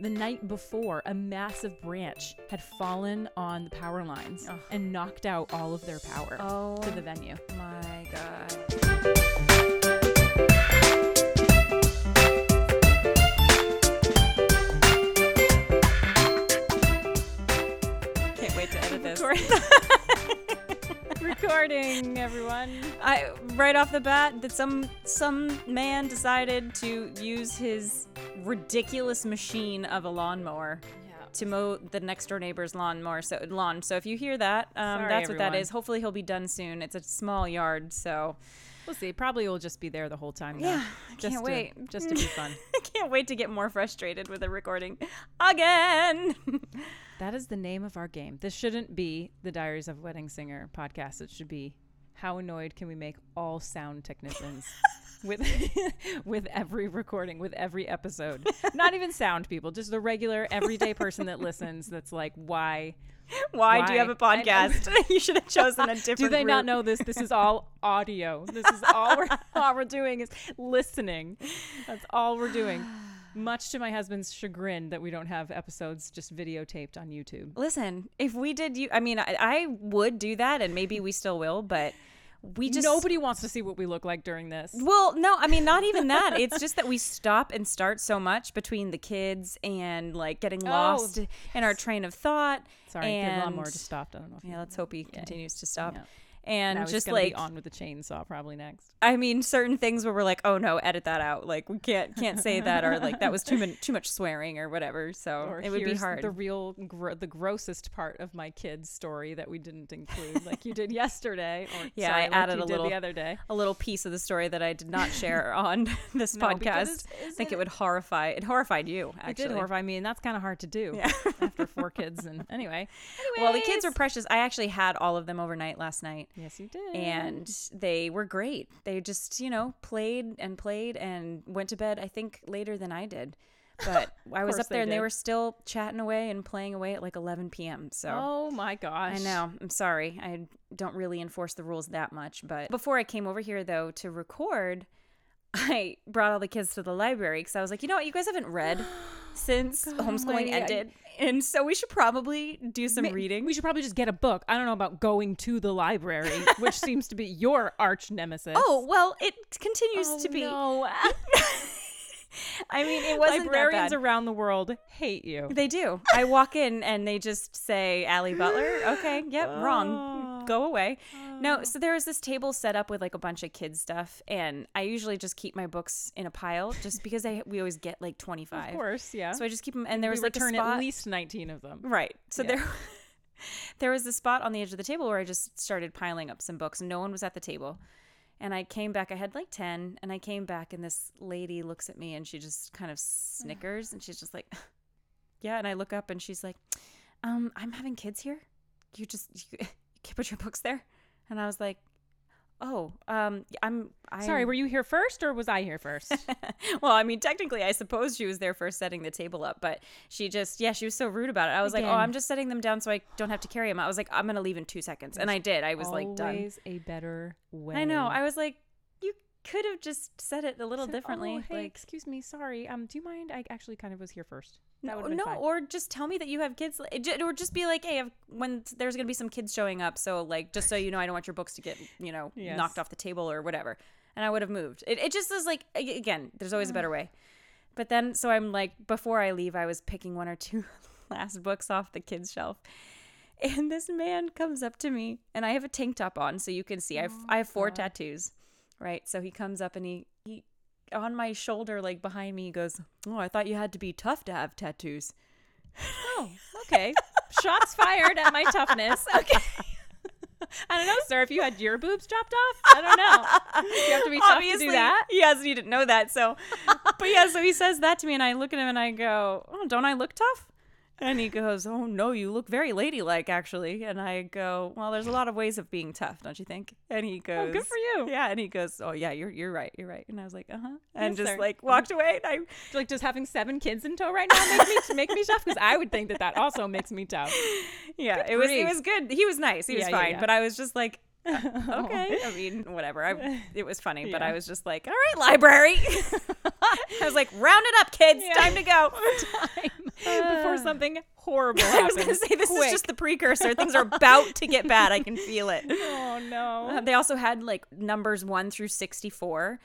the night before, a massive branch had fallen on the power lines Ugh. and knocked out all of their power Oh to the venue. my god. Can't wait to edit this. Recording, everyone. I right off the bat that some some man decided to use his ridiculous machine of a lawnmower Yeah. to mow the next door neighbor's lawnmower so lawn. So if you hear that, um, Sorry, that's what that is. Hopefully he'll be done soon. It's a small yard, so We'll see. Probably will just be there the whole time. though. Yeah, I just can't to- wait. Just to be fun. I can't wait to get more frustrated with the recording again. That is the name of our game. This shouldn't be the Diaries of a Wedding Singer podcast. It should be how annoyed can we make all sound technicians with with every recording, with every episode. Not even sound people, just the regular everyday person that listens that's like, why Why, do you Why? have a podcast? you should have chosen a different. do they not know this? This is all audio. This is all we're all we're doing is listening. That's all we're doing. Much to my husband's chagrin that we don't have episodes just videotaped on YouTube. Listen, if we did, you. I mean, I, I would do that, and maybe we still will, but we just Nobody wants to see what we look like during this. Well, no, I mean not even that. It's just that we stop and start so much between the kids and like getting oh. lost in our train of thought. Sorry, and the lawnmower just stopped. I don't know Yeah, let's hope he continues to stop. Yeah. And just like be on with the chainsaw probably next. I mean, certain things where we're like, oh no, edit that out. Like we can't can't say that, or like that was too much too much swearing or whatever. So Or it would be hard. The real, gr- the grossest part of my kid's story that we didn't include, like you did yesterday. Or Yeah, sorry, I added a little- the other day. a little piece of the story that I did not share on this No, podcast. I think it- it would horrify. It horrified you. Actually, It did horrify me, and that's kind of hard to do Yeah. after four kids. And anyway, Well, the kids were precious. I actually had all of them overnight last night. Yes, you did. and they were great. They just, you know, played and played and went to bed, I think, later than I did. But I was up there and they were still chatting away and playing away at like 11 p.m. So oh my gosh, I know. I'm sorry. I don't really enforce the rules that much. But before I came over here, though, to record, I brought all the kids to the library because I was like, you know what? You guys haven't read since homeschooling I- I- ended. And so we should probably do some Ma- reading. We should probably just get a book. I don't know about going to the library, which seems to be your arch nemesis. oh, well, it continues Oh, to be. no. I mean, it wasn't Librarians around the world hate you. They do. I walk in and they just say Allie Butler. Okay, yep, Oh. wrong. Go away. No, so there was this table set up with like a bunch of kids stuff, and I usually just keep my books in a pile just because I we always get like twenty five. Of course, yeah. So I just keep them, and there we was like a return spot. at least 19 of them. Right. So Yeah. there there was a spot on the edge of the table where I just started piling up some books and no one was at the table. And I came back, I had like 10, and I came back and this lady looks at me and she just kind of snickers and she's just like, Yeah, and I look up and she's like, Um, I'm having kids here. You just you, you can't put your books there? And I was like, Oh, um I'm I Sorry, were you here first or was I here first? well, I mean, technically, I suppose she was there first setting the table up, but she just, yeah, she was so rude about it. I was like, oh, I'm just setting them down so I don't have to carry them. I was like, I'm going to leave in two seconds. And I did. I was like, done. Always a better way. I know. I was like, you could have just said it a little Said, differently. "Oh, hey, like, excuse me, sorry. Um, do you mind? I actually kind of was here first. No, no, fine. or just tell me that you have kids, or just be like, hey, I've- when there's going to be some kids showing up, so like, just so you know, I don't want your books to get, you know, Yes. knocked off the table or whatever. And I would have moved. It, it just is like, again, there's always a better way. But then, so I'm like, before I leave, I was picking one or two last books off the kids' shelf. And this man comes up to me, and I have a tank top on, so you can see I have, I have four tattoos, right? So he comes up and he, he, on my shoulder, like behind me, goes, Oh, I thought you had to be tough to have tattoos. oh, okay. Shots fired at my toughness. Okay. I don't know, sir. If you had your boobs chopped off, I don't know. You have to be tough to do that. Yes, he didn't know that. So but yeah, so he says that to me and I look at him and I go, Oh, don't I look tough? And he goes, Oh no, you look very ladylike actually. And I go, Well, there's a lot of ways of being tough, don't you think? And he goes, Oh, good for you. Yeah, and he goes, Oh yeah, you're you're right, you're right. And I was like, Uh-huh. And Yes, just sir. like walked away and I Like, does having seven kids in tow right now make me make me tough? Because I would think that that also makes me tough. Yeah, it was it grief. was good. He was nice. He was Yeah, yeah, fine. yeah. But I was just like okay. I mean, whatever. I, it was funny, but I was just like, all right, library. I was like, round it up, kids. Yeah. Time to go. Before Uh, something horrible I was going to say, this Quick. is just the precursor. Things are about to get bad. I can feel it. Oh no. Uh, they also had like numbers 1 through 64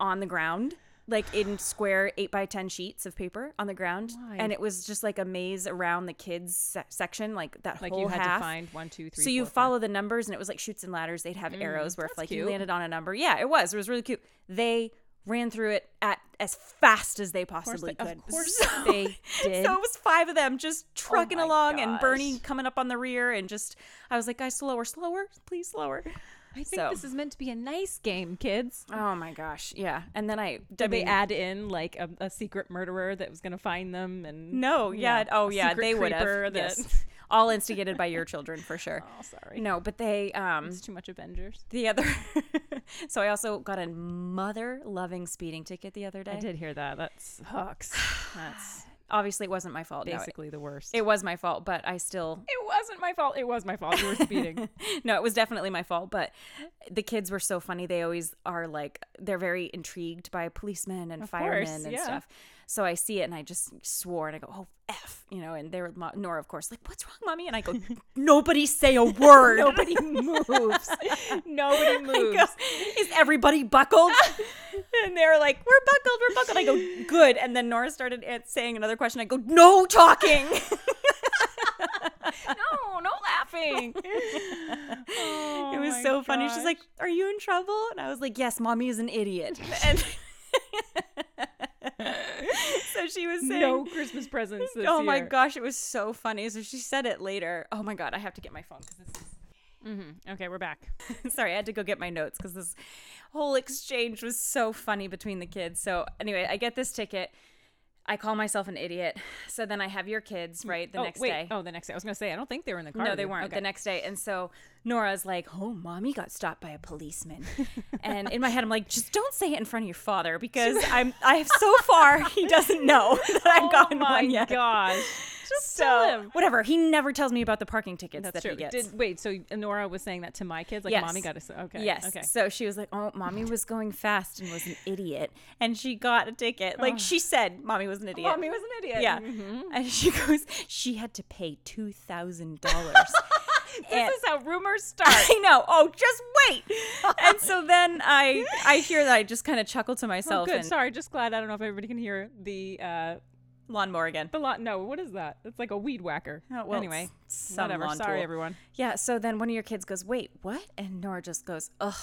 on the ground like in square 8 by 10 sheets of paper on the ground. Why? and it was just like a maze around the kids se- section like that like whole you had half. to find one, two, three. so you four, five. follow the numbers and it was like Chutes and Ladders. They'd have mm, arrows where if like you landed on a number. Yeah it was. It was really cute. They ran through it at as fast as they possibly they- of could. course so, they did. so it was five of them just oh trucking my along and bernie coming up on the rear and just i was like guys slower slower please slower I think so- this is meant to be a nice game, kids. Oh my gosh, yeah. And then I I Did they add in like a, a secret murderer that was going to find them? And No, yeah. Oh yeah, they would have. that- Yes. All instigated by your children for sure. Oh, sorry. No, but they um It's too much Avengers. the other So I also got a mother loving speeding ticket the other day. I did hear that. That sucks. That's Obviously it wasn't my fault. No, it- basically the worst. it was my fault, but I still it wasn't my fault. It was my fault. You were speeding. no, it was definitely my fault. But the kids were so funny. They always are like they're very intrigued by policemen and Of firemen course, and yeah. stuff. So I see it and I just swore and I go, "Oh f," you know. And they were Nora, of course, like, "What's wrong, mommy?" And I go, "Nobody say a word. Nobody moves. Nobody moves. go, Is everybody buckled? and they're like, "We're buckled. We're buckled." I go, "Good." And then Nora started saying another question. I go, "No talking." no, no laughing. it oh was so funny. She's like, "Are you in trouble?" And I was like, "Yes, mommy is an idiot." And so she was saying, no Christmas presents this "Oh my year. gosh, it was so funny." So she said it later. Oh my god, I have to get my phone because this is Mm-hmm. Okay, we're back. Sorry, I had to go get my notes because this whole exchange was so funny between the kids. So anyway, I get this ticket. I call myself an idiot. So then I have your kids, mm. right? The oh, next wait. day. Oh, the next day. I was gonna say I don't think they were in the car. No, they weren't. Okay. The next day, and so Nora's like, "Oh, mommy got stopped by a policeman," and in my head, I'm like, "Just don't say it in front of your father because I'm. I have so far he doesn't know that I've oh gotten one yet." Oh my gosh. Just So tell him. whatever. He never tells me about the parking tickets That's that true. he gets. Did wait? So Nora was saying that to my kids, like Yes. mommy got us. Okay. Yes. Okay. So she was like, "Oh, mommy was going fast and was an idiot, and she got a ticket." Like Oh. she said, mommy was an idiot. Mommy was an idiot. Yeah. Mhm. And she goes, she had to pay two thousand dollars. This is how rumors start. I know. Oh, just wait. and so then I I hear that I just kind of chuckle to myself. Oh, myself good. and Sorry, just glad. I don't know if everybody can hear the uh lawnmower again. the lot. No, what is that? It's like a weed whacker. Oh, well, anyway, whatever. lawn Sorry, tool. everyone. Yeah. So then one of your kids goes, "Wait, what?" And Nora just goes, "Ugh,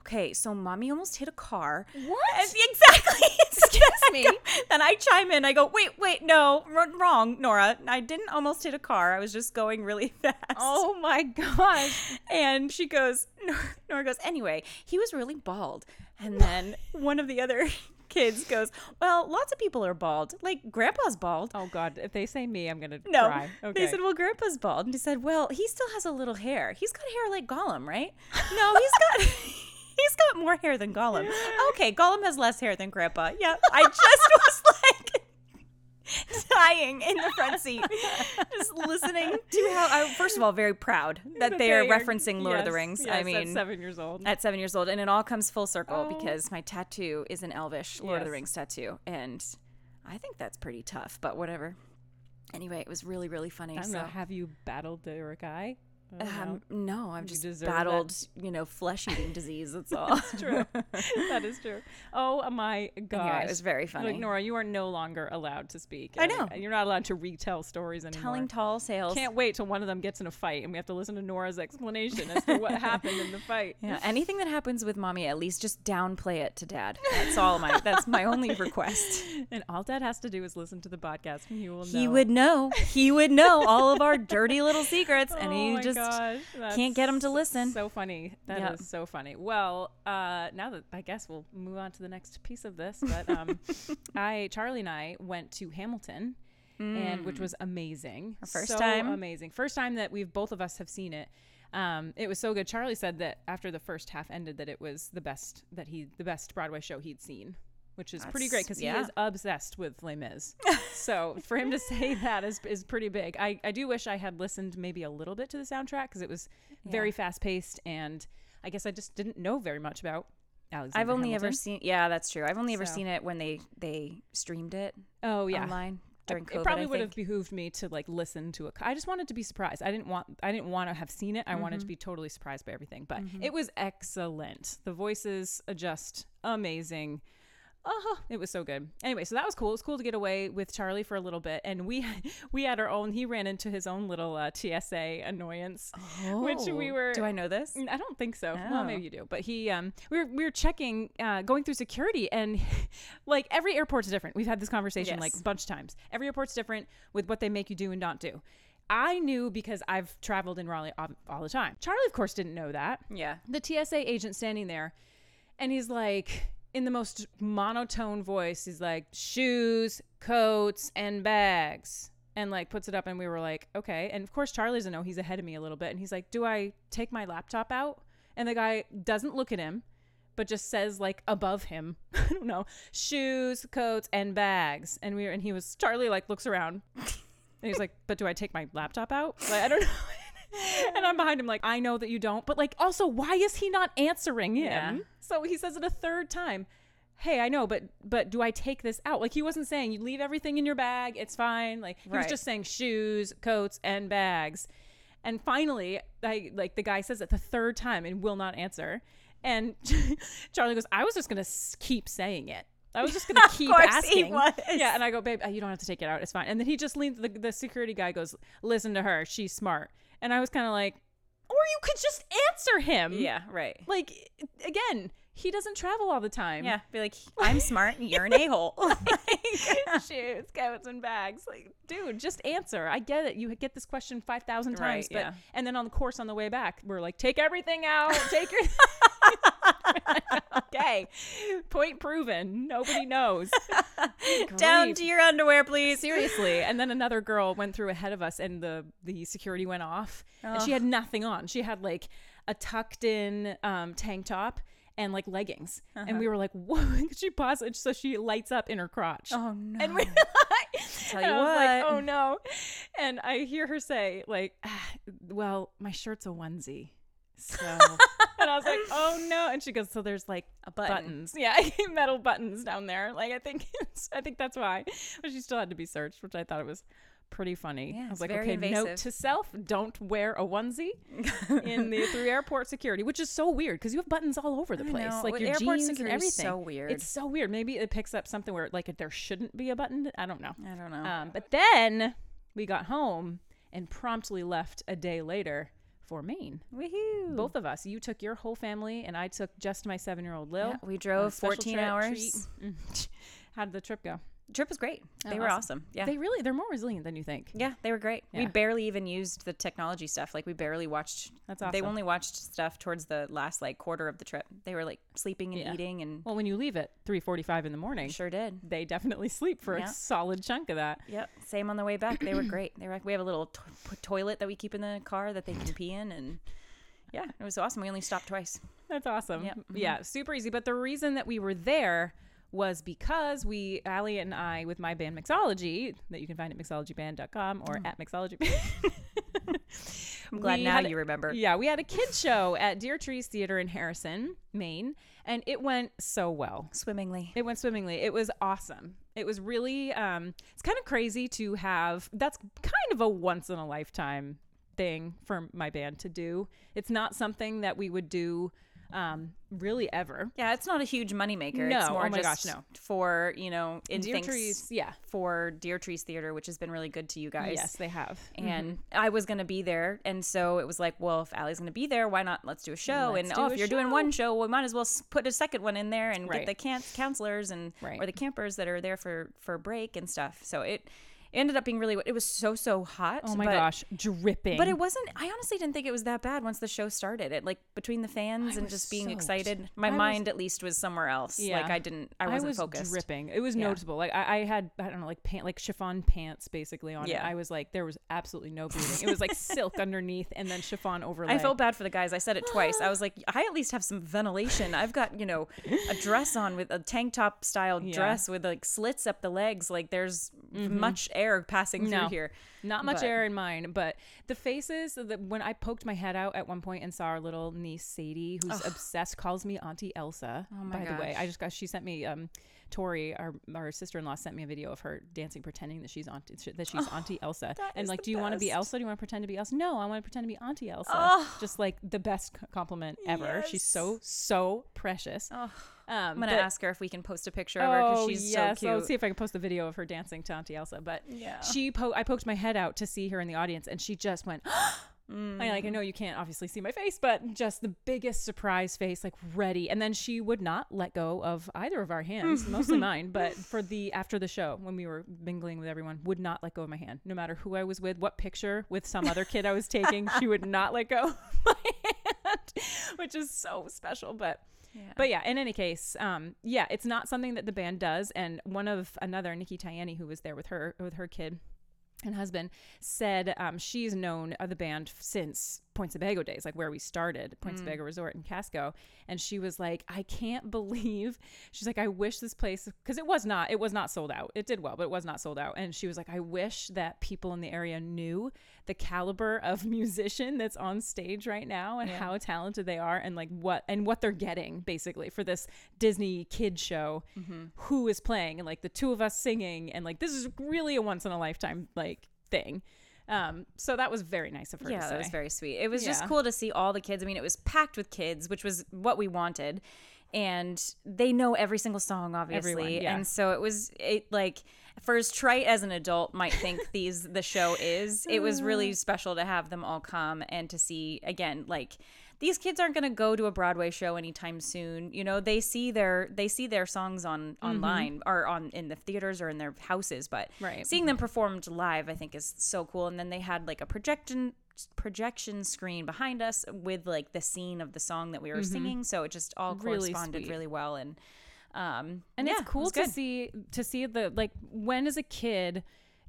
okay." So mommy almost hit a car. What? And- exactly. Excuse me. Then I chime in. I go, "Wait, wait, no, wrong, Nora. I didn't almost hit a car. I was just going really fast." Oh my gosh. And she goes, Nora goes, anyway, he was really bald. And then one of the other kids goes, well, lots of people are bald. Like, grandpa's bald. Oh god. If they say me, I'm gonna No. cry. Okay. They said, well, grandpa's bald. And he said, well, he still has a little hair. He's got hair like Gollum, right? No, he's got. He's got more hair than Gollum. Okay, Gollum has less hair than Grandpa. Yeah, I just was like dying in the front seat, just listening to how. I, first of all, very proud that they are referencing Lord of the Rings. yes, I at mean, seven years old. at seven years old, and it all comes full circle Oh. because my tattoo is an Elvish Lord of the Yes. Rings tattoo, and I think that's pretty tough. But whatever. Anyway, it was really really funny. I don't so. know. Have you battled the guy? Know. Um, no, I've just deserve that. battled, you know, flesh eating disease. That's all. That's true. that is true. Oh my gosh. Anyway, it was very funny. Like Nora, you are no longer allowed to speak. I know. You're not allowed to retell stories anymore. Telling tall tales. Can't wait till one of them gets in a fight and we have to listen to Nora's explanation as to what happened in the fight. Yeah, anything that happens with mommy, at least just downplay it to dad. That's all my. That's my only request. And all dad has to do is listen to the podcast and he will know. He would know. He would know all of our dirty little secrets, and oh he my just gosh, can't get them to listen. So funny. That is Yep. so funny. Well, uh, now that I guess we'll move on to the next piece of this, but um, I, Charlie and I went to Hamilton, and which was amazing. Our first So time? amazing. First time that we've both of us have seen it. Um, it was so good. Charlie said that after the first half ended, that it was the best that he, the best Broadway show he'd seen. Which is pretty great because yeah. he is obsessed with Les Mis. so for him to say that is is pretty big. I, I do wish I had listened maybe a little bit to the soundtrack because it was very fast paced and I guess I just didn't know very much about Alexander. I've only ever seen. Yeah, that's true. I've only ever So- seen it when they they streamed it Oh yeah. online during COVID. it probably would have behooved me to like listen to it. I just wanted to be surprised. I didn't want. I didn't want to have seen it. I wanted Mm-hmm. to be totally surprised by everything. But it was excellent. The voices are just amazing. Oh, it was so good. Anyway, so that was cool. It was cool to get away with Charlie for a little bit, and we we had our own. He ran into his own little uh, TSA annoyance, which we Oh, were. Do I know this? I don't think so. Oh. Well, maybe you do. But he, um, we were we were checking, uh, going through security, and like every airport's different. We've had this conversation like a bunch of times. Every airport's different with what they make you do and not do. I knew because I've traveled in Raleigh all, all the time. Charlie, of course, didn't know that. Yeah. The TSA agent standing there, and he's like, in the most monotone voice, he's like, shoes, coats, and bags. And like puts it up, and we were like, okay. And of course, Charlie doesn't know he's ahead of me a little bit. And he's like, do I take my laptop out? And the guy doesn't look at him, but just says like above him, I don't know, shoes, coats, and bags. And we were, and he was Charlie like looks around, and he's like, but do I take my laptop out? Like I don't know. and I'm behind him like I know that you don't, but like also why is he not answering him? Yeah. So he says it a third time. Hey, I know, but but do I take this out? Like he wasn't saying you leave everything in your bag, it's fine. Like he was just saying shoes, coats, and bags. And finally, I like the guy says it the third time and will not answer. And Charlie goes, "I was just gonna keep saying it. I was just gonna keep asking." Yeah, and I go, "Babe, you don't have to take it out. It's fine." And then he just leans. The, the security guy goes, "Listen to her. She's smart." And I was kind of like, "Or you could just answer him." Yeah. Right. Like again, he doesn't travel all the time. Yeah. Be like, I'm smart. and You're an a hole. shoes, coats, and bags. Like, dude, just answer. I get it. You get this question five thousand times, Right, but yeah. and then on the course on the way back, we're like, take everything out. Take your. okay, point proven. Nobody knows. Down to your underwear, please. Seriously. And then another girl went through ahead of us, and the the security went off, and she had nothing on. She had like a tucked in um, tank top. And like leggings, and we were like, "What?" Could she it so she lights up in her crotch? Oh no. And we Tell and you I was like, oh no. And I hear her say, like, ah, well, my shirt's a onesie. So and I was like, oh no. And she goes, so there's like A button. buttons. Yeah, metal buttons down there. Like I think it's, I think that's why. But she still had to be searched, which I thought it was pretty funny. Yeah, I was like, okay, note to self, don't wear a onesie in the through airport security, which is so weird because you have buttons all over the I place. know. Like With your airport jeans and everything. so weird. It's so weird. Maybe it picks up something where like there shouldn't be a button. I don't know. I don't know. Um, but then we got home and promptly left a day later for Maine. Woohoo. Both of us. You took your whole family, and I took just my seven-year-old Lil. Yeah, we drove 14 hours. did the trip go? Trip was great. They Oh, were awesome. awesome. Yeah. They really they're more resilient than you think. yeah, they were great. We barely even used the technology stuff. Like we barely watched. That's awesome. They only watched stuff towards the last like quarter of the trip. They were like sleeping and Yeah. eating and Well, when you leave at 3:45 in the morning, sure did. they definitely sleep for Yeah. a solid chunk of that. Yep. Same on the way back. They were great. They were like, we have a little to- toilet that we keep in the car that they can pee in, and yeah, it was awesome. We only stopped twice. That's awesome. Yep. Mm-hmm. Yeah, super easy. But the reason that we were there was because we, Allie and I, with my band Mixology, that you can find at mixologyband.com or at mixologyband. I'm glad We now a- you remember. Yeah, we had a kid show at Deertrees Theater in Harrison, Maine, and it went so well. Swimmingly. It went swimmingly. It was awesome. It was really um it's kind of crazy to have that's kind of a once in a lifetime thing for my band to do. It's not something that we would do um really ever. Yeah, it's not a huge moneymaker. No, it's oh my just gosh, no. for you know in Deertrees, yeah. for Deertrees Theater, which has been really good to you guys. Yes, they have. And I was gonna be there, and so it was like, well, if Allie's gonna be there, why not? Let's do a show. Let's and oh, if you're doing one show, we might as well put a second one in there and Right. get the can- counselors and Right. or the campers that are there for for break and stuff. So it ended up being really. It was so so hot. Oh my but- gosh, dripping. But it wasn't. I honestly didn't think it was that bad once the show started. It like between the fans I and just being soaked. excited. My I was- mind at least was somewhere else. Yeah. Like I didn't. I wasn't I was focused. dripping. It was Yeah. noticeable. Like I, I had, I don't know, like pant, like chiffon pants basically on Yeah. it. I was like, there was absolutely no breathing. It was like silk underneath and then chiffon overlay. I felt bad for the guys. I said it twice. I was like, I at least have some ventilation. I've got, you know, a dress on with a tank top style Yeah. dress with like slits up the legs. Like there's Mm-hmm. much air passing through here. Not much But- air in mine, but the faces that when I poked my head out at one point and saw our little niece Sadie, who's obsessed, calls me Auntie Elsa. Oh my by the way, I just got she sent me um Tori, our our sister in law, sent me a video of her dancing, pretending that she's auntie that she's Auntie Elsa. And like, the do you want to be. Elsa? Do you want to pretend to be Elsa? No, I want to pretend to be Auntie Elsa. Oh. Just like the best compliment ever. She's so so precious. Oh, Um, I'm gonna but- ask her if we can post a picture of her because Oh she's yes, so I'll cute. see if I can post a video of her dancing to Auntie Elsa. But Yeah. she po- I poked my head out to see her in the audience, and she just went. Mm. I like I know you can't obviously see my face, but just the biggest surprise face, like ready. And then she would not let go of either of our hands, mostly mine. But for the after the show, when we were mingling with everyone, would not let go of my hand, no matter who I was with, what picture with some other kid I was taking, she would not let go of my hand, which is so special. But Yeah. but yeah, in any case, um, yeah, it's not something that the band does. And one of another Nikki Tayani, who was there with her with her kid and husband, said um, she's known of the band since Point Sebago days, like where we started, Point mm. Sebago Resort in Casco. And she was like, I can't believe. She's like, I wish this place because it was not it was not sold out. It did well, but it was not sold out. And she was like, I wish that people in the area knew the caliber of musician that's on stage right now and Yeah. how talented they are and like what and what they're getting basically for this Disney kid show mm-hmm. who is playing and like the two of us singing and like this is really a once in a lifetime like thing um so that was very nice of her yeah, that was very sweet. It was just cool to see all the kids. I mean, it was packed with kids, which was what we wanted. And they know every single song, obviously. Everyone, yeah. And so it was it like for as trite as an adult might think these the show is, it was really special to have them all come and to see again, like these kids aren't going to go to a Broadway show anytime soon. You know, they see their they see their songs on online or on in the theaters or in their houses, but Right. seeing them performed live I think is so cool. And then they had like a projection projection screen behind us with like the scene of the song that we were singing, so it just all Mm-hmm. Really corresponded sweet. really well and um and yeah, it's cool was to see to see the like when is a kid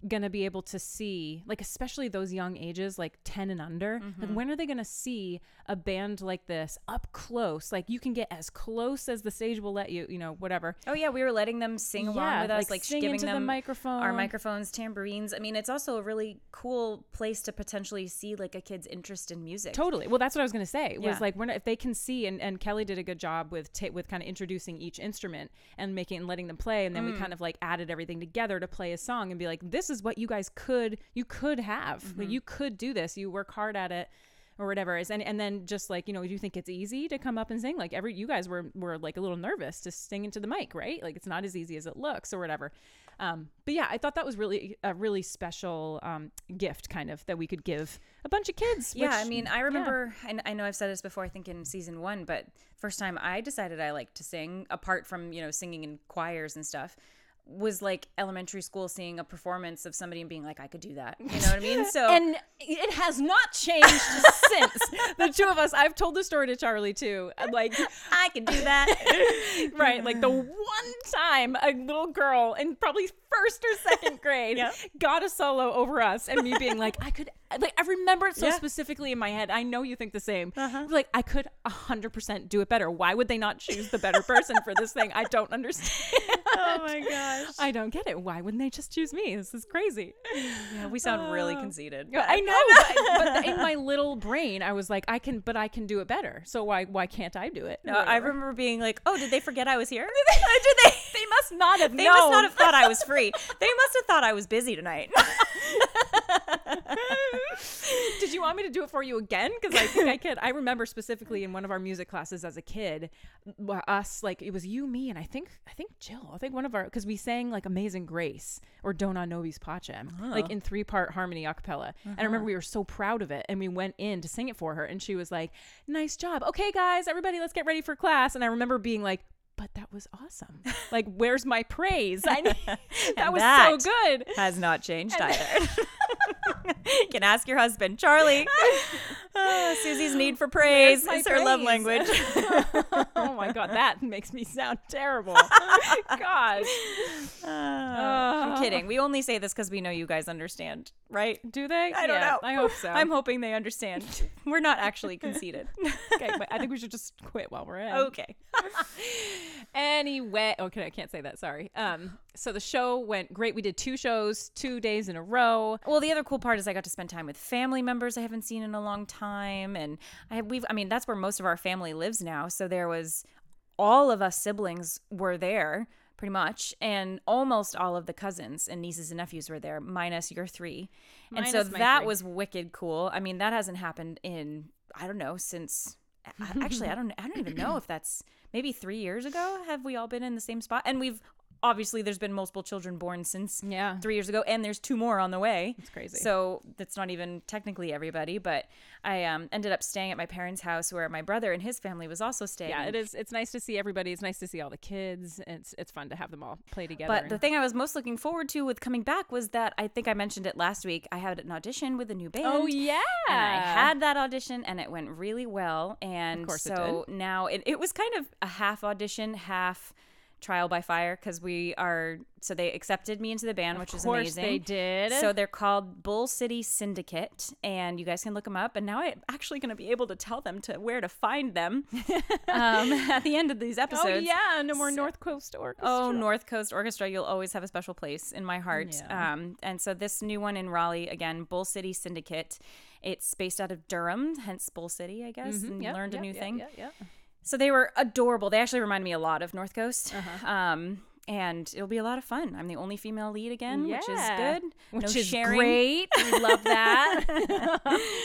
gonna be able to see like especially those young ages like 10 and under Mm-hmm. like when are they gonna see a band like this up close like you can get as close as the stage will let you you know whatever Oh yeah, we were letting them sing along Yeah, with us, like, like, sing giving into the them microphone. our microphones, tambourines. I mean, it's also a really cool place to potentially see like a kid's interest in music. Totally. Well, that's what I was going to say. Was Yeah. like we're not, if they can see and, and Kelly did a good job with ta- with kind of introducing each instrument and making and letting them play and then Mm. we kind of like added everything together to play a song and be like this is what you guys could you could have. Like, Mm-hmm. you could do this. You work hard at it or whatever is and and then just like you know do you think it's easy to come up and sing like every you guys were were like a little nervous to sing into the mic right like it's not as easy as it looks or whatever um but yeah i thought that was really a really special um gift kind of that we could give a bunch of kids Yeah, which- I mean, I yeah. remember, and I know I've said this before, I think in season one, but first time I decided I liked to sing, apart from, you know, singing in choirs and stuff, was like elementary school seeing a performance of somebody and being like, I could do that. You know what I mean? So, and it has not changed since the two of us i've told the story to charlie too I'm like I can do that. right like the one time a little girl in probably first or second grade Yep. got a solo over us and me being like i could like i remember it so Yeah. specifically in my head i know you think the same like i could 100% do it better why would they not choose the better person for this thing i don't understand oh my gosh. i don't get it why wouldn't they just choose me this is crazy Yeah, we sound really Uh, conceited. I know, but, but in my little brain, I was like, I can, but I can do it better. So why, why can't I do it? No, I remember being like, "Oh, did they forget I was here? did they? They must not have They known. must not have thought I was free. They must have thought I was busy tonight." Did you want me to do it for you again? Because I think I could. I remember specifically in one of our music classes as a kid, us like it was you, me, and I think I think Jill. I think one of our because we sang like Amazing Grace or Dona Nobis Pacem, uh-huh. like in three part harmony a cappella. And I remember uh-huh. we were so proud of it, and we went in to sing it for her, and she was like, "Nice job, okay, guys, everybody, let's get ready for class." And I remember being like. But that was awesome. Like, where's my praise? I need, that was that so good. Has not changed either. you can ask your husband, Charlie. Ah, Susie's need for praise is her love language. oh my god, that makes me sound terrible. God. I'm kidding. We only say this because we know you guys understand, right? Do they? I don't Yeah, know. I hope so. I'm hoping they understand. We're not actually conceited. okay, but I think we should just quit while we're in. okay. Anyway, okay, I can't say that. Sorry. Um, so the show went great. We did two shows, two days in a row. Well, the other cool part is I got to spend time with family members I haven't seen in a long time, and I have, we've I mean that's where most of our family lives now. So there was all of us siblings were there pretty much, and almost all of the cousins and nieces and nephews were there, minus your three, and so that three. was wicked cool. I mean that hasn't happened in I don't know since. Actually, I don't. I don't even know if that's maybe three years ago. Have we all been in the same spot? And we've obviously there's been multiple children born since Yeah. three years ago, and there's two more on the way. It's crazy. So that's not even technically everybody, but I um, ended up staying at my parents' house where my brother and his family was also staying. Yeah, it is. It's nice to see everybody. It's nice to see all the kids. It's it's fun to have them all play together. But the thing I was most looking forward to with coming back was that I think I mentioned it last week. I had an audition with a new band. oh yeah, And I had that audition and it went really well. And course it so now it, it was kind of a half audition, half trial by fire because we are so they accepted me into the band, which is amazing. they did. So they're called Bull City Syndicate, and you guys can look them up. And now I'm actually going to be able to tell them to where to find them um, at the end of these episodes. oh yeah, no more So- North Coast Orchestra. Oh, North Coast Orchestra, you'll always have a special place in my heart. Yeah. Um, and so this new one in Raleigh, again, Bull City Syndicate. It's based out of Durham, hence Bull City, I guess. Mhm, And yep, learned a yep, new yep, thing. So they were adorable. They actually remind me a lot of North Coast. Uh-huh. Um, and it'll be a lot of fun. I'm the only female lead again, which is good. Which no is sharing. great. We love that.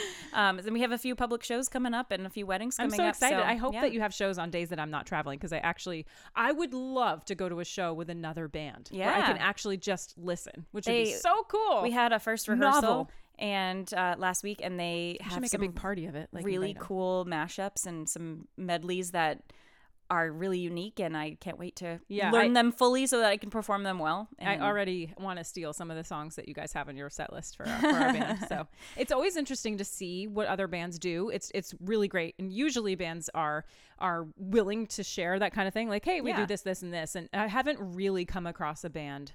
um, then we have a few public shows coming up and a few weddings coming up. I'm so up. excited. I hope yeah. that you have shows on days that I'm not traveling because I actually I would love to go to a show with another band. where I can actually just listen, which would be so cool. We had a first rehearsal Novel. And uh, last week, and they We have make some a big party of it. Like really cool mashups and some medleys that are really unique, and I can't wait to Yeah, learn I- them fully so that I can perform them well. I already want to steal some of the songs that you guys have on your set list for our, for our band. So it's always interesting to see what other bands do. It's it's really great, and usually bands are are willing to share that kind of thing. Like, hey, we Yeah. do this, this, and this. And I haven't really come across a band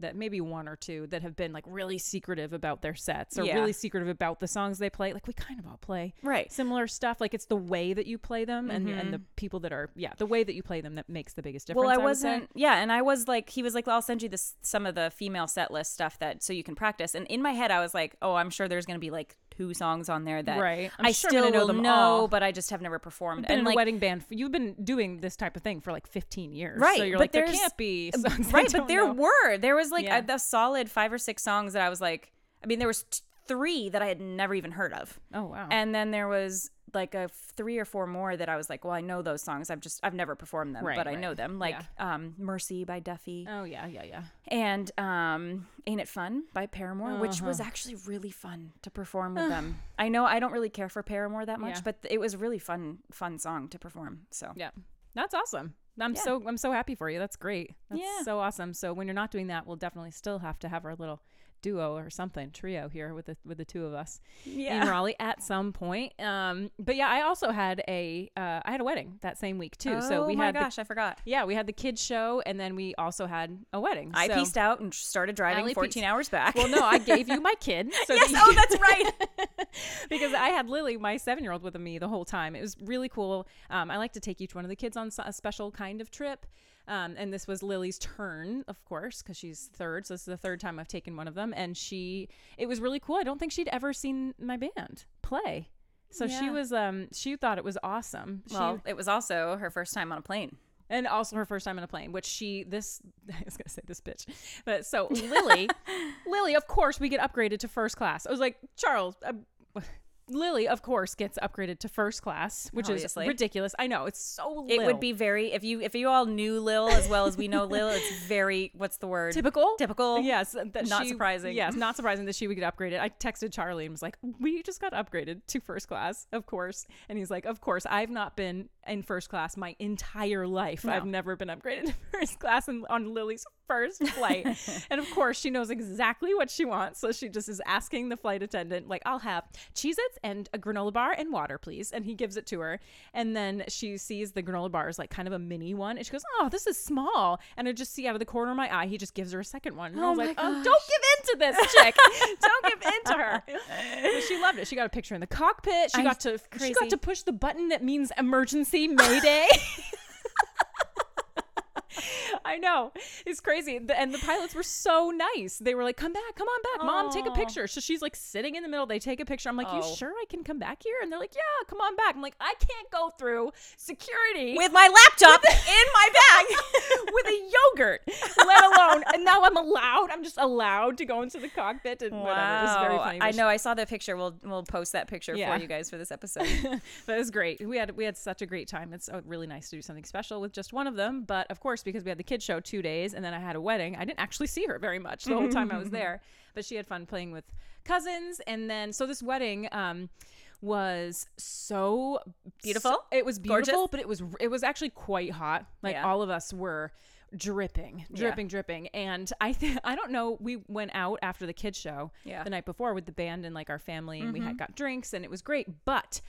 that maybe one or two that have been like really secretive about their sets or Yeah. really secretive about the songs they play. Like we kind of all play right. similar stuff. Like it's the way that you play them and and the mm-hmm. people that are yeah the way that you play them that makes the biggest difference. Well, I say. wasn't. Yeah, and I was like, he was like, "I'll send you this some of the female set list stuff that so you can practice." And in my head, I was like, "Oh, I'm sure there's going to be like two songs on there that Right. I'm I sure still gonna know know, all. but I just have never performed." been and in like, a wedding band. For, you've been doing this type of thing for like 15 years, Right, So you're but like, there can't be right, but there know. were there was like Yeah. a, the solid five or six songs that I was like, I mean, there was t- three that I had never even heard of. Oh wow. And then there was like a three or four more that I was like, well, I know those songs. I've just I've never performed them, Right, but I know them. Like um, "Mercy" by Duffy oh yeah, yeah, yeah. and um, "Ain't It Fun" by Paramore, which was Uh-huh. actually really fun to perform with them. I know I don't really care for Paramore that much, Yeah. but it was really fun fun song to perform. So Yeah. That's awesome. I'm Yeah. so I'm so happy for you. That's great. That's Yeah. so awesome. So when you're not doing that, we'll definitely still have to have our little duo or something trio here with the with the two of us yeah. in Raleigh at some point. Um, but yeah, I also had a uh, I had a wedding that same week too. so Oh we my had the- gosh, I forgot. yeah, we had the kids show, and then we also had a wedding. I So- pieced out and started driving Allie 14 pieced- hours back. Well, no, I gave you my kid. So yes, that oh, that's right. because I had Lily, my seven year old, with me the whole time. It was really cool. Um, I like to take each one of the kids on a special kind of trip. Um, and this was Lily's turn, of course, because she's third. So this is the third time I've taken one of them. And she, it was really cool. I don't think she'd ever seen my band play. So she was, um, she thought it was awesome. She, Well, it was also her first time on a plane. and also her first time on a plane, which she this I was gonna say this bitch, but so Lily, Lily, of course we get upgraded to first class. I was like Charles. Uh, Lily, of course, gets upgraded to first class, which Obviously. is ridiculous. I know it's so. It would be very if you if you all knew Lil as well as we know Lil. It's very what's the word? typical. Typical. Yes, Not she- surprising. Yes, not surprising that she would get upgraded. I texted Charlie and was like, "We just got upgraded to first class, of course." And he's like, "Of course, I've not been in first class my entire life. No. I've never been upgraded to first class in, on Lily's first flight. and of course, she knows exactly what she wants. So she just is asking the flight attendant, like, I'll have Cheez Its and a granola bar and water, please. And he gives it to her. And then she sees the granola bar is like kind of a mini one. And she goes, Oh, this is small. And I just see out of the corner of my eye, he just gives her a second one. And I Oh was my like, Oh, don't give in to this chick. don't give in to her. But she loved it. She got a picture in the cockpit. She I- got to crazy. she got to push the button that means emergency mayday. I know. It's crazy. The, and the pilots were so nice. They were like, come back, come on back. Mom, take a picture. So she's like sitting in the middle. They take a picture. I'm like, you Oh. sure I can come back here? And they're like, yeah, come on back. I'm like, I can't go through security With my laptop in my bag. with a yogurt, let alone. And now I'm allowed. I'm just allowed to go into the cockpit and whatever. It was very Wow. funny. I know. I saw the picture. We'll we'll post that picture Yeah. for you guys for this episode. but it was great. We had we had such a great time. It's uh, really nice to do something special with just one of them. But of course, because we had the kids show two days, and then I had a wedding, I didn't actually see her very much the whole time I was there. But she had fun playing with cousins, and then so this wedding. um was so Beautiful? so- it was beautiful, Gorgeous? but it was it was actually quite hot. Like Yeah. all of us were dripping, dripping, dripping. And I think I don't know. We went out after the kids show Yeah. the night before with the band and like our family, and we had got drinks, and it was great. But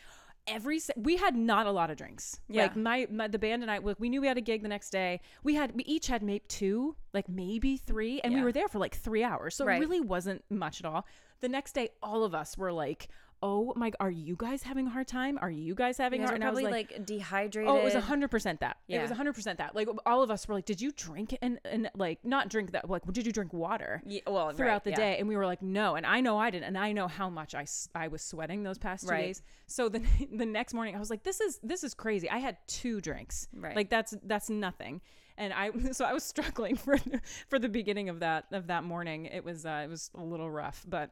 every we had not a lot of drinks. Yeah. Like my, my the band and I, we knew we had a gig the next day. We had we each had maybe two, like maybe three, and we were there for like three hours. So Right. it really wasn't much at all. The next day, all of us were like. Oh my! Are you guys having a hard time? Are you guys having You a guys hard? were and I was probably like, dehydrated. Oh, it was hundred percent that. Yeah. It was Yeah. hundred percent that. Like all of us were like, "Did you drink? And and like not drink that. Like, did you drink water Yeah, well, throughout right, the yeah. day? And we were like, "No." And I know I didn't. And I know how much I, I was sweating those past two Right. days. So the the next morning, I was like, "This is this is crazy." I had two drinks. Right. Like that's that's nothing. And I so I was struggling for for the beginning of that of that morning. It was uh, it was a little rough, but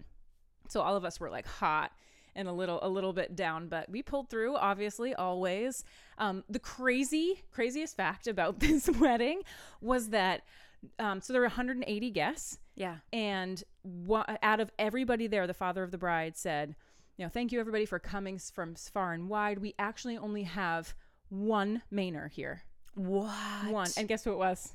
so all of us were like hot and a little a little bit down but we pulled through obviously always um, the crazy craziest fact about this wedding was that um, so there were 180 guests Yeah. and wha- out of everybody there the father of the bride said you know thank you everybody for coming from far and wide we actually only have one mainer here What? one and guess who it was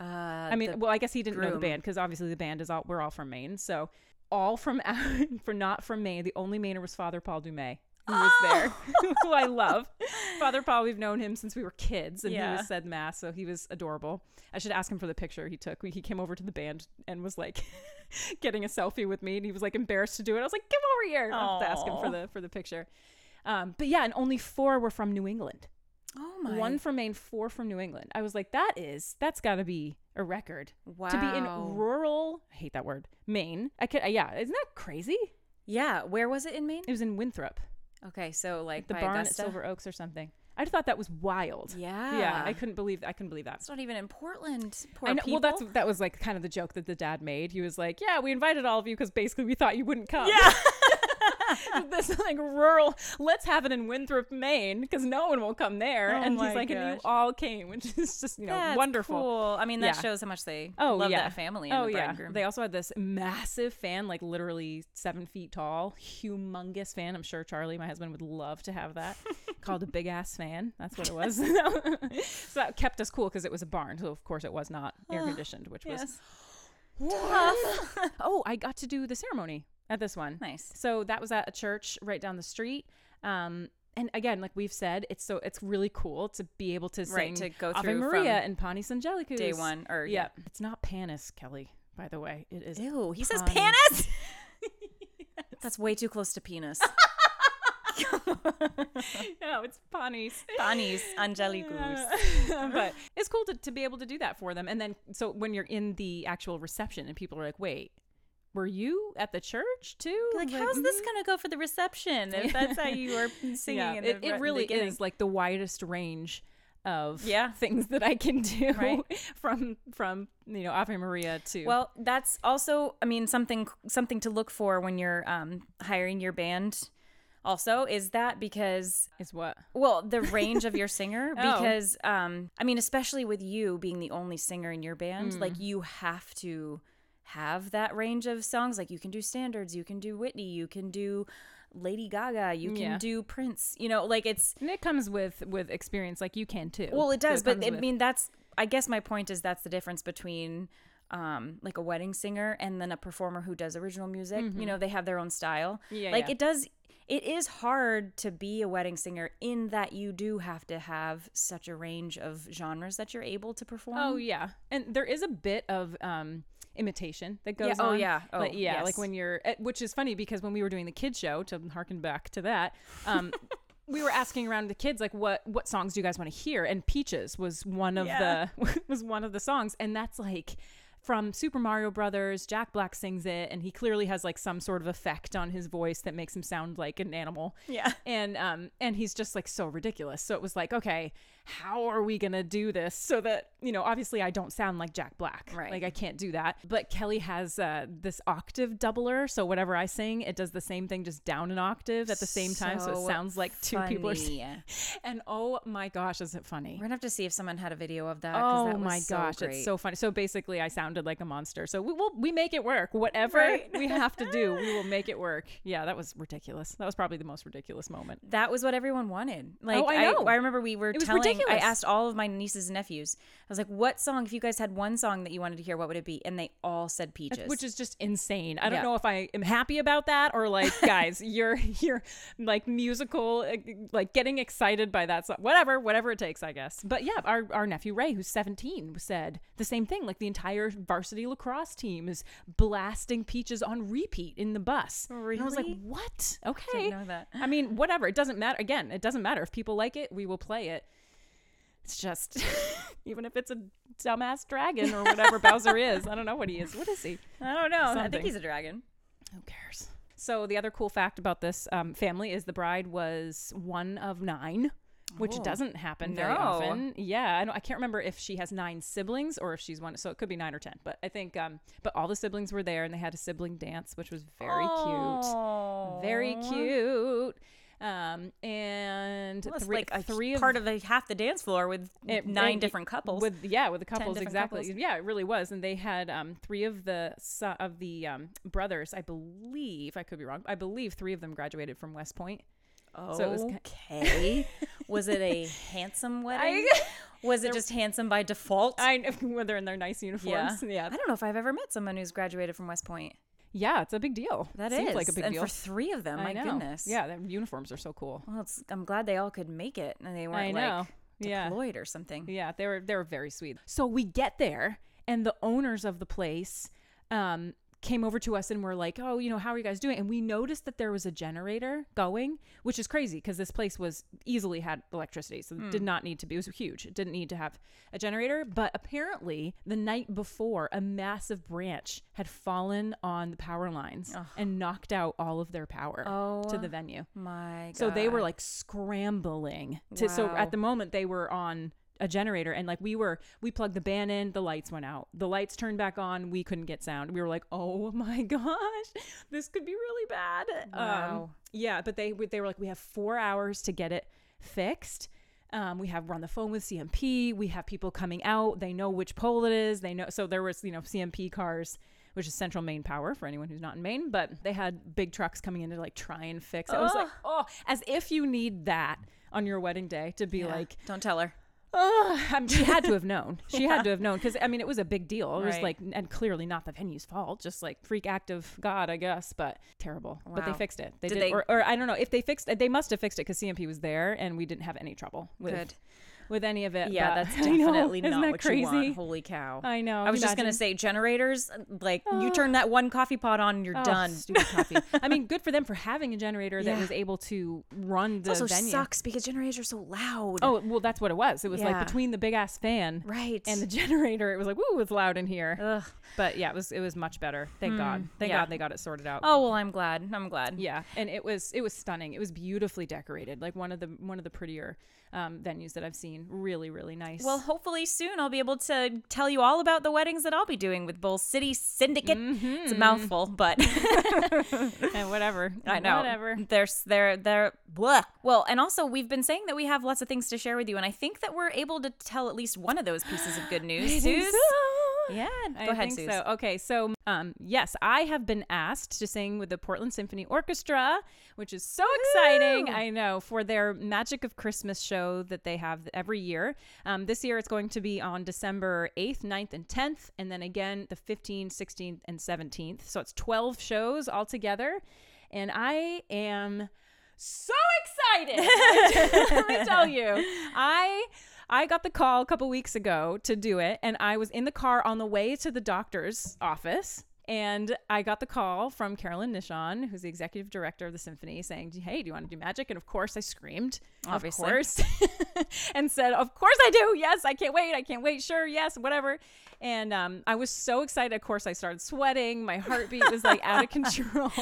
uh, I mean, well, I guess he didn't know the band because obviously the band is all we're all from Maine. So all from for not from Maine. The only Mainer was Father Paul Dumais, who was there, who I love. Father Paul, we've known him since we were kids, and he was said mass, so he was adorable. I should ask him for the picture he took. He came over to the band and was like getting a selfie with me, and he was like embarrassed to do it. I was like, "Come over here!" I'll have to ask him for the for the picture. Um, but yeah, and only four were from New England oh my. one from Maine, four from New England. I was like, that is that's got to be a record wow. to be in rural. I hate that word, Maine. I could, uh, yeah, isn't that crazy? Yeah. Where was it in Maine? It was in Winthrop, Okay, so like the by barn Augusta. at Silver Oaks or something. I thought that was wild. Yeah. yeah, I couldn't believe I couldn't believe that. It's not even in Portland. Poor know, well, that's that was like kind of the joke that the dad made. He was like, "Yeah, we invited all of you because basically we thought you wouldn't come." yeah. this like rural. Let's have it in Winthrop, Maine, because no one will come there. Oh and he's like, "And you all came," which is just you know That's wonderful. Cool. I mean, that Yeah. shows how much they Oh love yeah, that family oh the yeah. They also had this massive fan, like literally seven feet tall, humongous fan. I'm sure Charlie, my husband, would love to have that. Called a big ass fan. That's what it was. so that kept us cool because it was a barn. So of course it was not air ah, conditioned, which was yes. oh, I got to do the ceremony at this one. Nice. So that was at a church right down the street. Um, and again, like we've said, it's so it's really cool to be able to sing Right, to go Ave through Maria and Panis Angelicus Day one, or yeah. it's not Panis Kelly, by the way. It is Ew, he says Panis. panis. That's way too close to penis. no, it's Panis. Panis Angelicus. but it's cool to, to be able to do that for them. And then, so when you're in the actual reception and people are like, wait, were you at the church too? Like, I'm how's this "Mhm." gonna go for the reception if that's how you are singing? Yeah, in it, the it re- really is like the widest range of Yeah. things that I can do Right. from from you know Ave Maria to Well, that's also, I mean, something something to look for when you're um, hiring your band. Also, is that because is what well the range of your singer Oh. because um I mean especially with you being the only singer in your band Mm. like you have to have that range of songs like you can do standards you can do Whitney you can do Lady Gaga, you can Yeah. do Prince. You know, like it's And it comes with with experience, like you can too. well, it does, but comes I with- mean that's I guess my point is that's the difference between um like a wedding singer and then a performer who does original music. You know, they have their own style. Mm-hmm. Yeah, like yeah. it does it is hard to be a wedding singer in that you do have to have such a range of genres that you're able to perform. Oh yeah, and there is a bit of um, imitation that goes Yeah, oh, on. yeah. Oh, like, yeah, like when you're, eh, which is funny because when we were doing the kids show, to harken back to that, um, we were asking around the kids like, what what songs do you guys want to hear? And Peaches was one of Yeah. the was one of the songs, and that's like. From Super Mario Brothers, Jack Black sings it, and he clearly has like some sort of effect on his voice that makes him sound like an animal Yeah. and um and he's just like so ridiculous so it was like okay how are we gonna do this so that you know obviously i don't sound like jack black Right. like i can't do that but kelly has uh this octave doubler so whatever i sing it does the same thing just down an octave at the same time so it sounds like two people are singing and oh my gosh is it funny We're gonna have to see if someone had a video of that. Oh that was my so gosh, great. it's so funny. So basically, I sounded like a monster. So we will we make it work. Whatever Right. we have to do, we will make it work. Yeah, that was ridiculous. That was probably the most ridiculous moment. that was what everyone wanted. Like Oh, I know. I, remember we were telling. Ridiculous. I asked all of my nieces and nephews. I was like, "What song? If you guys had one song that you wanted to hear, what would it be?" And they all said "Peaches," which is just insane. I don't Yeah. know if I am happy about that or like, guys, you're you're like musical, uh, like getting excited by that song. Whatever, whatever it takes, I guess. But yeah, our our nephew Ray, who's 17, said the same thing. Like the entire varsity lacrosse team is blasting Peaches on repeat in the bus. Really? And I was like, what? Okay. know that. I mean, whatever. It doesn't matter. Again, it doesn't matter if people like it. We will play it. It's just, even if it's a dumbass dragon or whatever Bowser is. I don't know what he is. What is he? I don't know. I think he's a dragon. Who cares? So the other cool fact about this um, family is the bride was one of nine, which Oh. doesn't happen very No. often. Yeah, I don't. I can't remember if she has nine siblings or if she's one. So it could be nine or ten. But I think. Um, but all the siblings were there, and they had a sibling dance, which was very cute. Very cute. Um, and Well, three, like a three part of a half the dance floor with it- nine it- different couples. with yeah with the couples exactly couples. yeah it really was and they had um three of the of the um brothers i believe i could be wrong i believe three of them graduated from west point so it was okay. was it a handsome wedding? was it just handsome by default? i know when they're in their nice yeah. uniforms yeah I don't know if I've ever met someone who's graduated from West Point. Yeah it's a big deal That Seems is like a big and deal for three of them. I My know. goodness. yeah their uniforms are so cool Well, it's, I'm glad they all could make it and they weren't like yeah deployed or something. Yeah, they were they were very sweet. So we get there, and the owners of the place um, came over to us and were like, "Oh, you know, how are you guys doing?" And we noticed that there was a generator going, which is crazy because this place was easily had electricity, so it did hmm. not need to be. It was huge. It didn't need to have a generator, but apparently the night before, a massive branch had fallen on the power lines and knocked out all of their power to Oh the venue. My God. So they were like scrambling to so at the moment they were on a generator and like we were we plugged the band in the lights went out the lights turned back on we couldn't get sound we were like oh my gosh this could be really bad um, Wow. yeah but they they were like we have four hours to get it fixed um, we have we're on the phone with cmp we have people coming out they know which pole it is they know so there was you know cmp cars which is Central Maine Power for anyone who's not in maine but they had big trucks coming in to like try and fix it i was like oh as if you need that on your wedding day to be Yeah. like don't tell her. Oh, I mean, she had to have known. She had to have known because I mean, it was a big deal. It was like, and clearly not the venue's fault. Just like freak act of God, I guess. But terrible. But they fixed it. They Did did, they- or, or I don't know if they fixed it. They must have fixed it because CMP was there, and we didn't have any trouble with Good. With any of it. Yeah, but- that's know, definitely isn't that what crazy? you want. Holy cow. I know. I was just gonna say generators. Like you turn that one coffee pot on, and you're Oh, done. Stupid coffee. I mean, good for them for having a generator that was able to run the venue. It also venue. sucks because generators are so loud. Oh well, that's what it was. It was Yeah. like between the big ass fan right. and the generator. It was like, woo, it's loud in here. Ugh. But yeah, it was it was much better. Thank hmm. God. Thank yeah. God they got it sorted out. Oh well, I'm glad. I'm glad. Yeah, and it was it was stunning. It was beautifully decorated, like one of the one of the prettier um, venues that I've seen. Really, really nice. Well, hopefully soon I'll be able to tell you all about the weddings that I'll be doing with Bull City Syndicate. It's a mouthful, but and whatever. I know. Whatever. There's they're they're blah. Well, and also we've been saying that we have lots of things to share with you, and I think that we're able to tell at least one of those pieces of good news. I. Yeah. Go I ahead, think Suze. so. Okay, so um, yes, I have been asked to sing with the Portland Symphony Orchestra, which is so exciting. I know for their Magic of Christmas show that they have every year. Um, this year it's going to be on December 8th, 9th, and 10th, and then again the 15th, 16th, and 17th. So it's 12 shows altogether, and I am so excited. Let me tell you, I I got the call a couple weeks ago to do it, and I was in the car on the way to the doctor's office. And I got the call from Carolyn Nishon, who's the executive director of the symphony, saying, "Hey, do you want to do magic?" And of course, I screamed, Obviously. of course, and said, "Of course I do. Yes, I can't wait. I can't wait. Sure, yes, whatever." And um, I was so excited. Of course, I started sweating. My heartbeat was like out of control,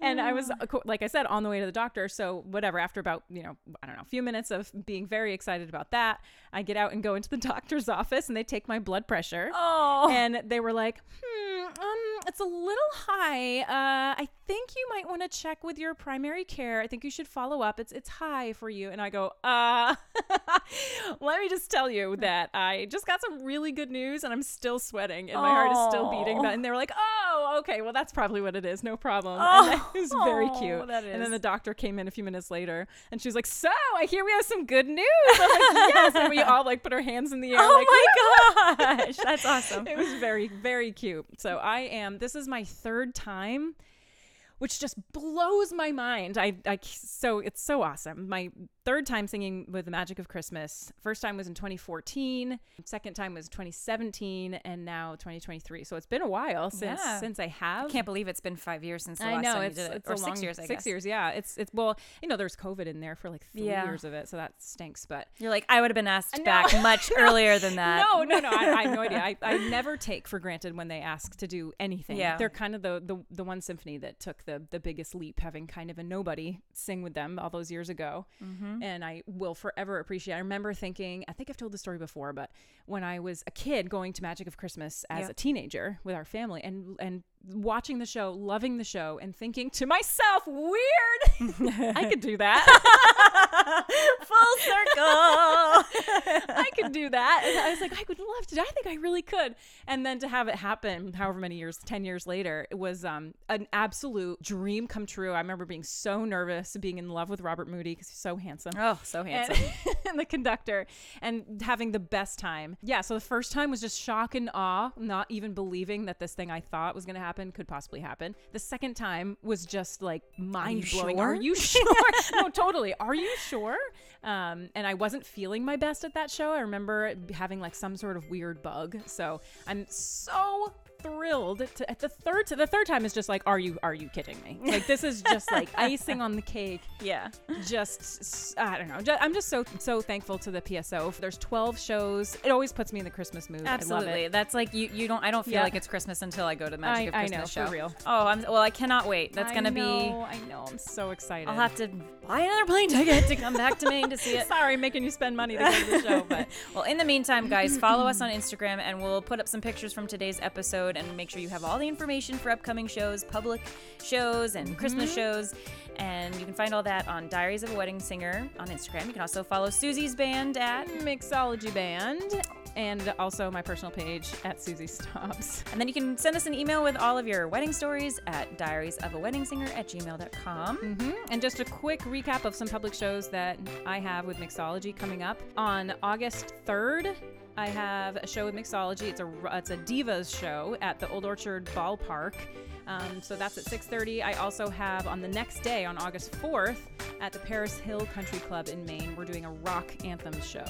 and I was, like I said, on the way to the doctor. So whatever. After about you know, I don't know, a few minutes of being very excited about that, I get out and go into the doctor's office, and they take my blood pressure Oh. and they were like, "Hmm, um, it's a little high. Uh, I think you might want to check with your primary care. I think you should follow up. It's it's high for you." And I go, "Uh, let me just tell you that I just got some really good news, and I'm still sweating, and my heart is still beating." But and they were like, "Oh, okay. Well, that's probably what it is. No problem." Oh, and it was very oh, cute. that And then the doctor came in a few minutes later, and she was like, "So, I hear we have some good news." I'm like, "Yes," and we all like put our hands in the air. Oh like, Oh my gosh. That's awesome. it was very very cute so i am this is my third time which just blows my mind i, I so it's so awesome my third time singing with the magic of christmas first time was in 2014 second time was 2017 and now 2023 so it's been a while since Yeah. since i have I Can't believe it's been five years since the I last know time it's, you did it. it's or six long, years, I six guess. years, yeah. It's it's well, you know, there's COVID in there for like three Yeah. years of it, so that stinks. But You're like, I would have been asked No. back much earlier than that. No, no, no. I, I have no idea. I, I never take for granted when they ask to do anything. Yeah. They're kind of the, the the one symphony that took the the biggest leap, having kind of a nobody sing with them all those years ago. Mm-hmm. Mm-hmm. And I will forever appreciate. I remember thinking, I think I've told the story before, but when I was a kid going to Magic of Christmas as Yep. a teenager with our family, and and watching the show, loving the show, and thinking to myself, weird, I could do that. Full circle. I could do that. And I was like, I would love to. I think I really could. And then to have it happen, however many years, 10 years later, it was um, an absolute dream come true. I remember being so nervous, being in love with Robert Moody because he's so handsome. oh, so And, handsome. and the conductor and having the best time. Yeah, so the first time was just shock and awe, not even believing that this thing I thought was going to happen could possibly happen. The second time was just like mind blowing. sure? Are you sure? no, totally. Are you sure? Um, and I wasn't feeling my best at that show. I remember having like some sort of weird bug. So I'm so thrilled to at the third the third time is just like are you are you kidding me like this is just like icing on the cake yeah. just i don't know. Ju- I'm just so so thankful to the PSO. There's 12 shows. It always puts me in the Christmas mood. I love Absolutely. That's like you. You don't. I don't feel Yeah. like it's Christmas until I go to the Magic I- of I Christmas know, show. for real. Oh, I'm. Well, I cannot wait. That's I gonna be. know, I know. I'm so excited. I'll have to buy another plane ticket to come back to Maine to see it. Sorry, making you spend money to go to the show, but Well, in the meantime, guys, follow us on Instagram and we'll put up some pictures from today's episode and make sure you have all the information for upcoming shows, public shows, and Christmas mm-hmm. shows. And you can find all that on Diaries of a Wedding Singer on Instagram. You can also follow Susie's band at. Mixology Band, and also my personal page at Susie Stops. And then you can send us an email with all of your wedding stories at diariesofaweddingsinger at gmail.com. hmm And just a quick recap of some public shows that I have with Mixology coming up on August 3rd. I have a show with Mixology. It's a it's a divas show at the Old Orchard Ballpark. Um, so that's at 6:30. I also have on the next day, on August 4th, at the Paris Hill Country Club in Maine, we're doing a rock anthems show.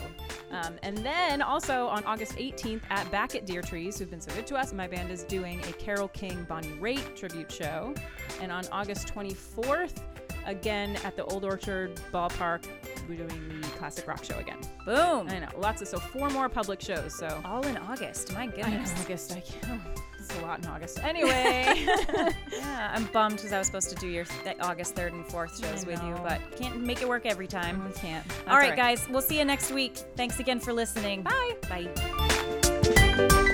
Um, and then also on August 18th at Back at Deertrees, who've been so good to us, my band is doing a Carole King Bonnie Raitt tribute show. And on August 24th, again at the Old Orchard Ballpark, we're doing the classic rock show again. Boom! I know, lots of so four more public shows. So All in August. My I know, goodness. August. I can't. It's a lot in August. Anyway, Yeah, I'm bummed because I was supposed to do your th- August 3rd and 4th shows with you, but can't make it work every time. I can't. all right, guys, we'll see you next week. Thanks again for listening. Bye. Bye.